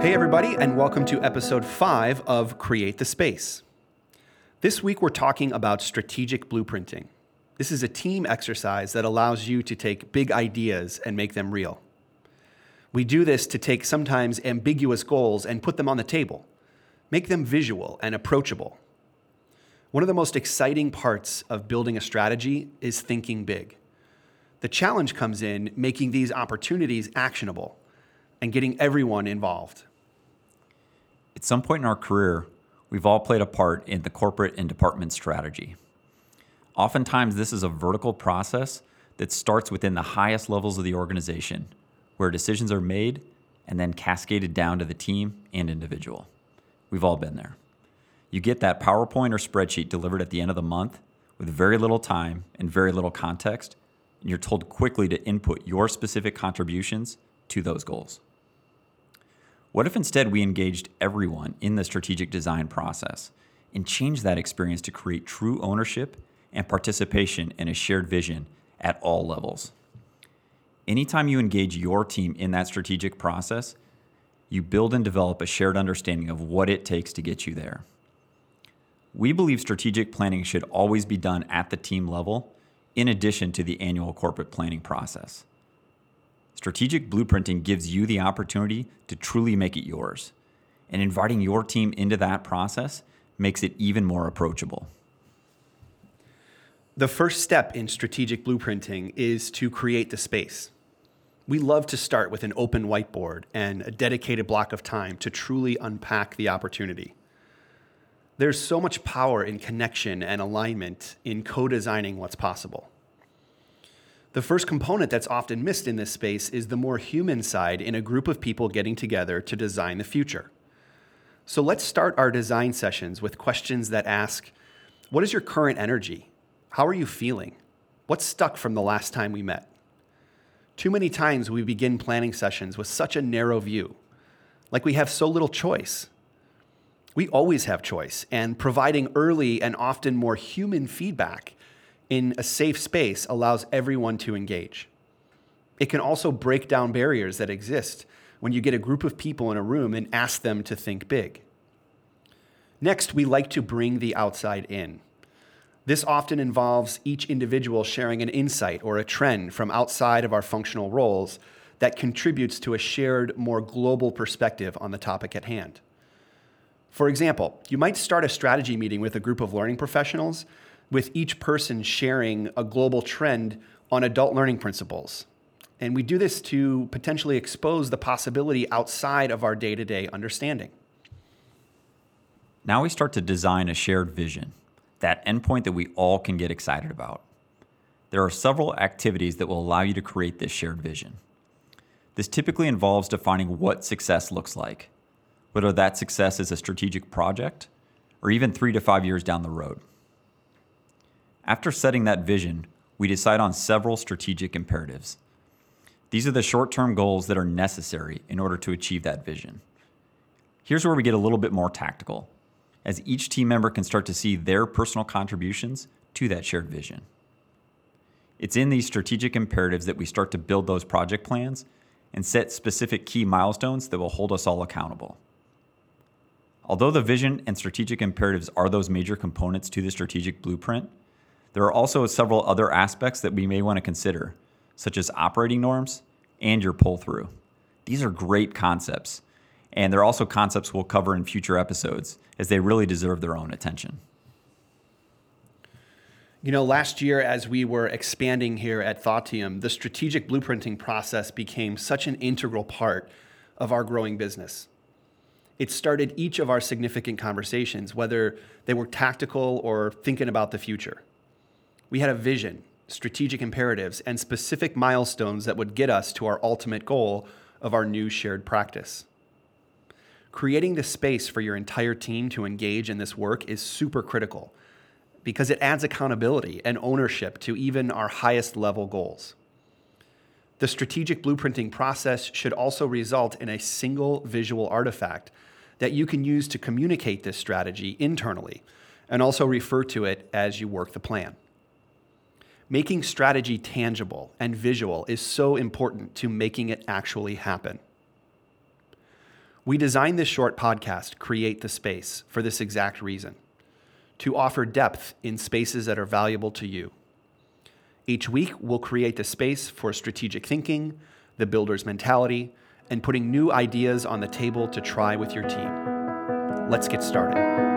Hey, everybody, and welcome to episode five of Create the Space. This week, we're talking about strategic blueprinting. This is a team exercise that allows you to take big ideas and make them real. We do this to take sometimes ambiguous goals and put them on the table, make them visual and approachable. One of the most exciting parts of building a strategy is thinking big. The challenge comes in making these opportunities actionable and getting everyone involved. At some point in our career, we've all played a part in the corporate and department strategy. Oftentimes, this is a vertical process that starts within the highest levels of the organization, where decisions are made and then cascaded down to the team and individual. We've all been there. You get that PowerPoint or spreadsheet delivered at the end of the month with very little time and very little context, and you're told quickly to input your specific contributions to those goals. What if instead we engaged everyone in the strategic design process and changed that experience to create true ownership and participation in a shared vision at all levels? Anytime you engage your team in that strategic process, you build and develop a shared understanding of what it takes to get you there. We believe strategic planning should always be done at the team level, in addition to the annual corporate planning process. Strategic blueprinting gives you the opportunity to truly make it yours. And inviting your team into that process makes it even more approachable. The first step in strategic blueprinting is to create the space. We love to start with an open whiteboard and a dedicated block of time to truly unpack the opportunity. There's so much power in connection and alignment in co designing what's possible. The first component that's often missed in this space is the more human side in a group of people getting together to design the future. So let's start our design sessions with questions that ask What is your current energy? How are you feeling? What's stuck from the last time we met? Too many times we begin planning sessions with such a narrow view, like we have so little choice. We always have choice, and providing early and often more human feedback in a safe space allows everyone to engage. It can also break down barriers that exist when you get a group of people in a room and ask them to think big. Next, we like to bring the outside in. This often involves each individual sharing an insight or a trend from outside of our functional roles that contributes to a shared, more global perspective on the topic at hand. For example, you might start a strategy meeting with a group of learning professionals with each person sharing a global trend on adult learning principles. And we do this to potentially expose the possibility outside of our day to day understanding. Now we start to design a shared vision, that endpoint that we all can get excited about. There are several activities that will allow you to create this shared vision. This typically involves defining what success looks like, whether that success is a strategic project or even three to five years down the road. After setting that vision, we decide on several strategic imperatives. These are the short term goals that are necessary in order to achieve that vision. Here's where we get a little bit more tactical, as each team member can start to see their personal contributions to that shared vision. It's in these strategic imperatives that we start to build those project plans and set specific key milestones that will hold us all accountable. Although the vision and strategic imperatives are those major components to the strategic blueprint, there are also several other aspects that we may want to consider, such as operating norms and your pull through. These are great concepts, and they're also concepts we'll cover in future episodes as they really deserve their own attention. You know, last year, as we were expanding here at Thoughteum, the strategic blueprinting process became such an integral part of our growing business. It started each of our significant conversations, whether they were tactical or thinking about the future. We had a vision, strategic imperatives, and specific milestones that would get us to our ultimate goal of our new shared practice. Creating the space for your entire team to engage in this work is super critical because it adds accountability and ownership to even our highest level goals. The strategic blueprinting process should also result in a single visual artifact that you can use to communicate this strategy internally and also refer to it as you work the plan. Making strategy tangible and visual is so important to making it actually happen. We designed this short podcast, Create the Space, for this exact reason to offer depth in spaces that are valuable to you. Each week, we'll create the space for strategic thinking, the builder's mentality, and putting new ideas on the table to try with your team. Let's get started.